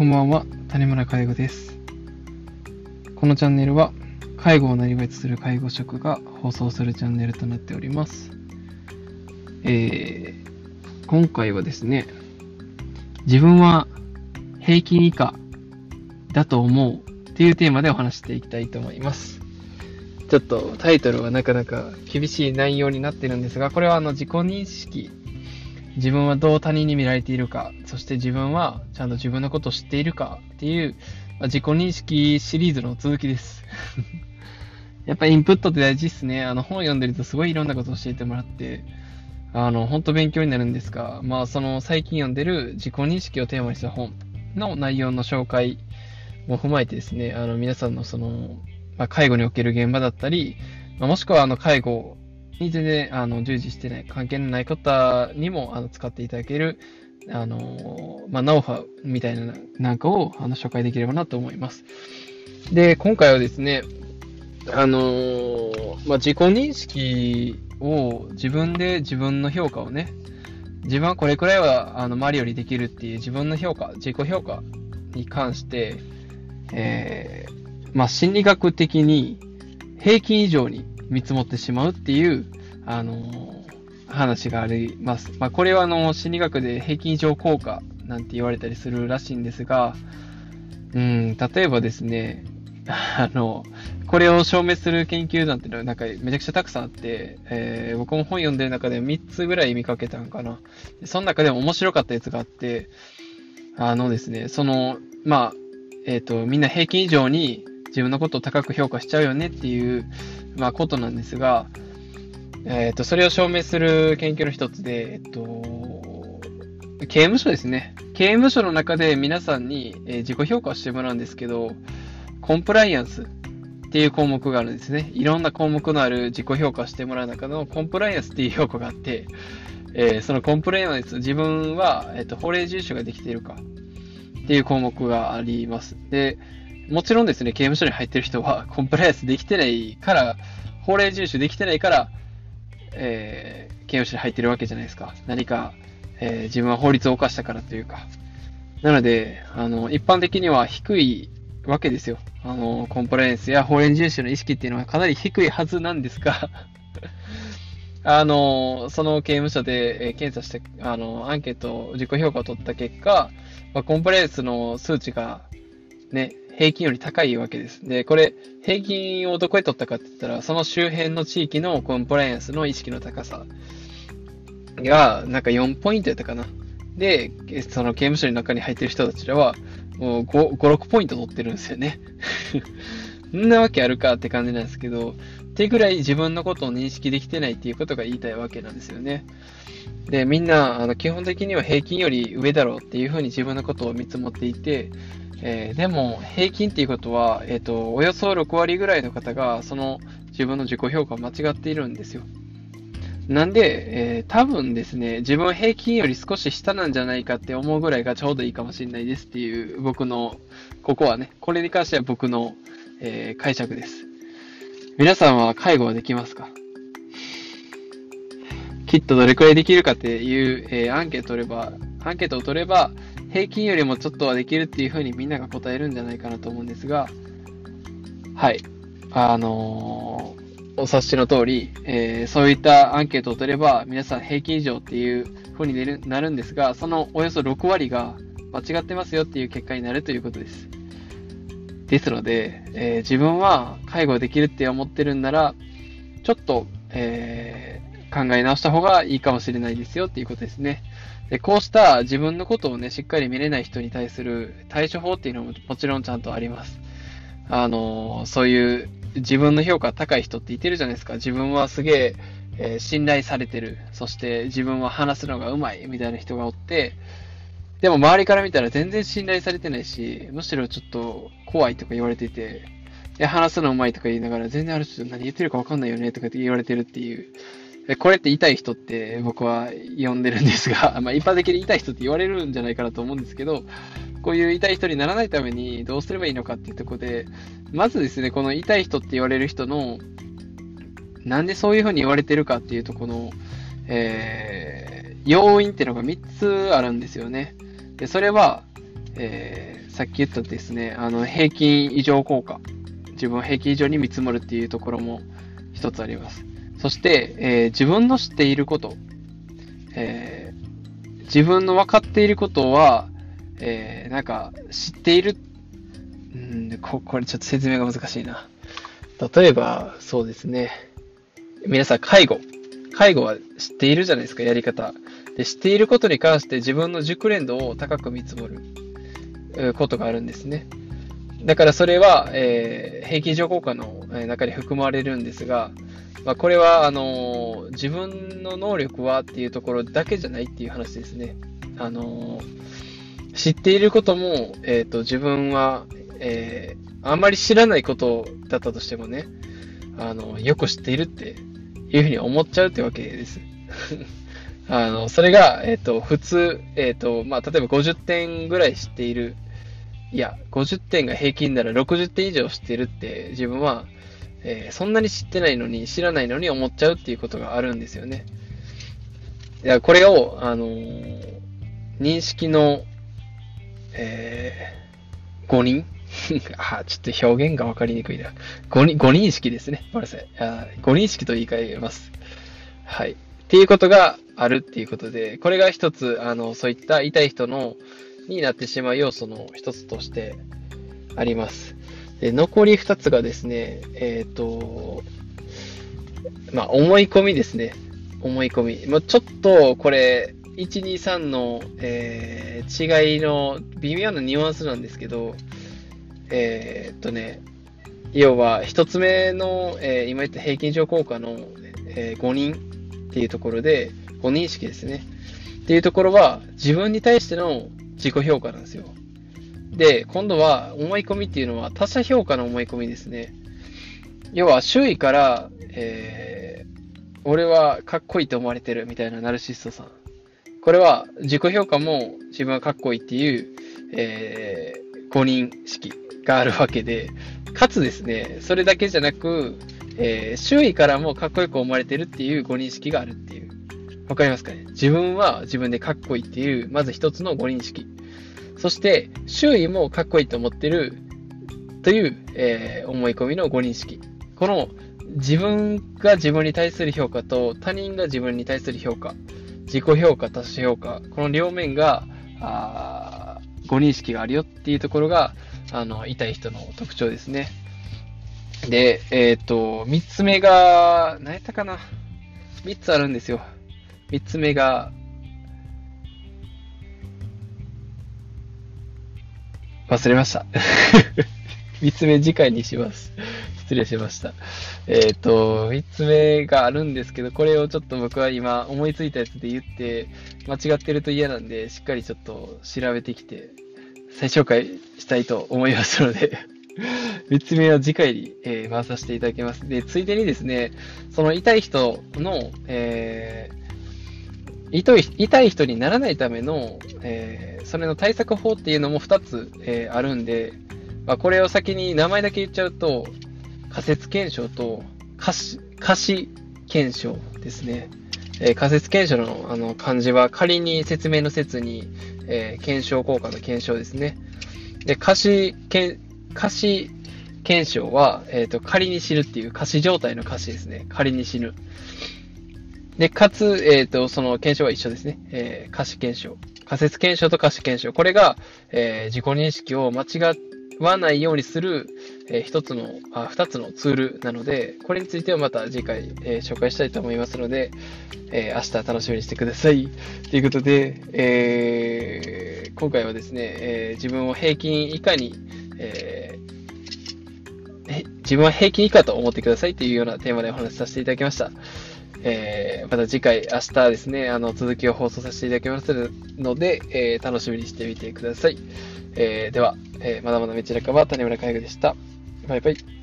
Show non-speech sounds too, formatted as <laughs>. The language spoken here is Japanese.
こんばんは、谷村介護です。このチャンネルは、介護をなりわいとする介護職が放送するチャンネルとなっております。えー、今回はですね、自分は平均以下だと思うっていうテーマでお話していきたいと思います。ちょっとタイトルはなかなか厳しい内容になってるんですが、これはあの自己認識自分はどう他人に見られているか、そして自分はちゃんと自分のことを知っているかっていう、まあ、自己認識シリーズの続きです。<laughs> やっぱインプットって大事ですね。あの本を読んでるとすごいいろんなことを教えてもらって、あの、本当勉強になるんですが、まあその最近読んでる自己認識をテーマにした本の内容の紹介も踏まえてですね、あの皆さんのその、まあ、介護における現場だったり、まあ、もしくはあの介護に全然あの従事してない、関係のない方にもあの使っていただける、あの、まあ、ノウハウみたいななんかをあの紹介できればなと思います。で、今回はですね、あのまあ、自己認識を自分で自分の評価をね、自分はこれくらいはあの周りよりできるっていう自分の評価、自己評価に関して、えー、まあ、心理学的に平均以上に見積もってしまうっていう、あの、話があります。まあ、これはあの、心理学で平均上効果なんて言われたりするらしいんですが、うん、例えばですね、あの、これを証明する研究なんていうのはなんかめちゃくちゃたくさんあって、えー、僕も本読んでる中で3つぐらい見かけたんかな。その中でも面白かったやつがあって、あのですね、その、まあ、えっ、ー、と、みんな平均以上に自分のことを高く評価しちゃうよねっていう、まあ、ことなんですが、え、ー、と、それを証明する研究の一つで、えっ、と、刑務所ですね。刑務所の中で皆さんに、自己評価をしてもらうんですけど、コンプライアンスっていう項目があるんですね。いろんな項目のある自己評価してもらう中のコンプライアンスっていう評価があって、えー、そのコンプライアンス、自分は、えっ、と、法令遵守ができているかっていう項目があります。で、もちろんですね、刑務所に入ってる人は <laughs> コンプライアンスできてないから、法令遵守できてないから、えー、刑務所に入ってるわけじゃないですか。何か、えー、自分は法律を犯したからというか。なので、あの、一般的には低いわけですよ。あの、コンプライアンスや法令遵守の意識っていうのはかなり低いはずなんですが <laughs> あの、その刑務所で、え検査して、あの、アンケート、自己評価を取った結果、まあ、コンプライアンスの数値が、ね、平均より高いわけです。で、これ、平均をどこで取ったかって言ったら、その周辺の地域のコンプライアンスの意識の高さが、なんか4ポイントやったかな。で、その刑務所の中に入ってる人たちらは、もう5、5 6ポイント取ってるんですよね。<laughs> そんなわけあるかって感じなんですけど、ってぐらい自分のことを認識できてないっていうことが言いたいわけなんですよね。で、みんな、あの、基本的には平均より上だろうっていうふうに自分のことを見積もっていて、えー、でも、平均っていうことは、えっ、ー、と、およそ6割ぐらいの方が、その自分の自己評価を間違っているんですよ。なんで、えー、多分ですね、自分平均より少し下なんじゃないかって思うぐらいがちょうどいいかもしれないですっていう僕の、ここはね、これに関しては僕の、えー、解釈です。皆さんは介護はできますか？きっとどれくらいできるかっていう、えー、アンケートを取れば、アンケートを取れば、平均よりもちょっとはできるっていうふうにみんなが答えるんじゃないかなと思うんですが、はい。あのー、お察しの通り、えー、そういったアンケートを取れば、皆さん平均以上っていうふうになるんですが、そのおよそ6割が間違ってますよっていう結果になるということです。ですので、えー、自分は介護できるって思ってるんなら、ちょっと、えー、考え直した方がいいかもしれないですよっていうことですね。で、こうした自分のことをね、しっかり見れない人に対する対処法っていうのももちろんちゃんとあります。あの、そういう自分の評価高い人って言ってるじゃないですか。自分はすげええー、信頼されてる。そして自分は話すのがうまいみたいな人がおって、でも周りから見たら全然信頼されてないし、むしろちょっと怖いとか言われてて、で、話すのうまいとか言いながら全然ある人何言ってるかわかんないよねとかって言われてるっていう、これって痛い人って僕は呼んでるんですが、<laughs> まあ一般的に痛い人って言われるんじゃないかなと思うんですけど、こういう痛い人にならないためにどうすればいいのかっていうとこで、まずですね、この痛い人って言われる人の、なんでそういうふうに言われてるかっていうとこの、えー、要因っていうのが3つあるんですよね。で、それは、えー、さっき言ったですね、あの、平均以上効果。自分を平均以上に見積もるっていうところも一つあります。そして、えー、自分の知っていること、えー、自分の分かっていることは、えー、なんか、知っている、うんこ、これちょっと説明が難しいな。例えば、そうですね。皆さん、介護。介護は知っているじゃないですか、やり方。で、知っていることに関して自分の熟練度を高く見積もることがあるんですね。だからそれは、えー、平均上効果の中に含まれるんですが、まあ、これは、あのー、自分の能力はっていうところだけじゃないっていう話ですね。あのー、知っていることも、えっ、と、自分は、えあんまり知らないことだったとしてもね、あの、よく知っているっていうふうに思っちゃうってわけです。<laughs> あの、それが、えっ、と、普通、えっ、と、まあ、例えば50点ぐらい知っている。いや、50点が平均なら60点以上知ってるって自分は、えー、そんなに知ってないのに、知らないのに思っちゃうっていうことがあるんですよね。いや、これを、あのー、認識の、えー、5人？<laughs> あ、ちょっと表現がわかりにくいな。5人、5人意識ですね。ごめんなさい。あ5人意識と言い換えます。はい。っていうことがあるっていうことで、これが一つ、あの、そういった痛い人の、になってしまう要素の一つとしてあります。で、残り二つがですね、えっ、ー、と、まあ、思い込みですね。思い込み。まあ、ちょっと、これ、1、2、3の、えー、違いの微妙なニュアンスなんですけど、えー、っとね、要は、一つ目の、えー、今言った平均上効果の、えー、5人っていうところで、5人意識ですね。っていうところは、自分に対しての自己評価なんですよ。で、今度は思い込みっていうのは他者評価の思い込みですね。要は周囲から、えー、俺はかっこいいと思われてるみたいなナルシストさん。これは自己評価も自分はかっこいいっていう、えー、5人式があるわけで、かつですね、それだけじゃなく、えー、周囲からもかっこよく思われてるっていうご認識があるっていう。わかりますかね？自分は自分でかっこいいっていう、まず一つのご認識。そして、周囲もかっこいいと思ってるという、えー、思い込みのご認識。この自分が自分に対する評価と他人が自分に対する評価、自己評価、他者評価、この両面が、あご認識があるよっていうところが、あの、痛い人の特徴ですね。で、えっ、ー、と、三つ目が、何やったかな？三つあるんですよ。三つ目が、忘れました。<laughs> 三つ目次回にします。失礼しました。えっ、ー、と、三つ目があるんですけど、これをちょっと僕は今思いついたやつで言って、間違ってると嫌なんで、しっかりちょっと調べてきて、再紹介したいと思いますので <laughs> 3つ目は次回に、えー、回させていただきます。で、ついでにですね、その痛い人の、えー、痛い痛い人にならないための、えー、それの対策法っていうのも2つ、えー、あるんで、まあ、これを先に名前だけ言っちゃうと、仮説検証と可視、可視検証ですね。えー、仮説検証のあの漢字は仮に説明の説に、えー、検証効果の検証ですね。で、可視、可視検証は、え、ー、と、仮に死ぬっていう可視状態の可視ですね。仮に死ぬ。で、かつ、えっ、ー、と、その検証は一緒ですね。えー、可視検証。仮説検証と可視検証。これが、えー、自己認識を間違わないようにする、えー、一つの、あ、二つのツールなので、これについてはまた次回、えー、紹介したいと思いますので、え、明日楽しみにしてください。ということで、え、今回はですね、え、自分を平均以下に、え、自分は平均以下と思ってくださいというようなテーマでお話しさせていただきました。えー、また次回、明日ですね、あの、続きを放送させていただきますので、えー、楽しみにしてみてください。えー、では、えー、まだまだ道半ば、谷村海部でした。バイバイ。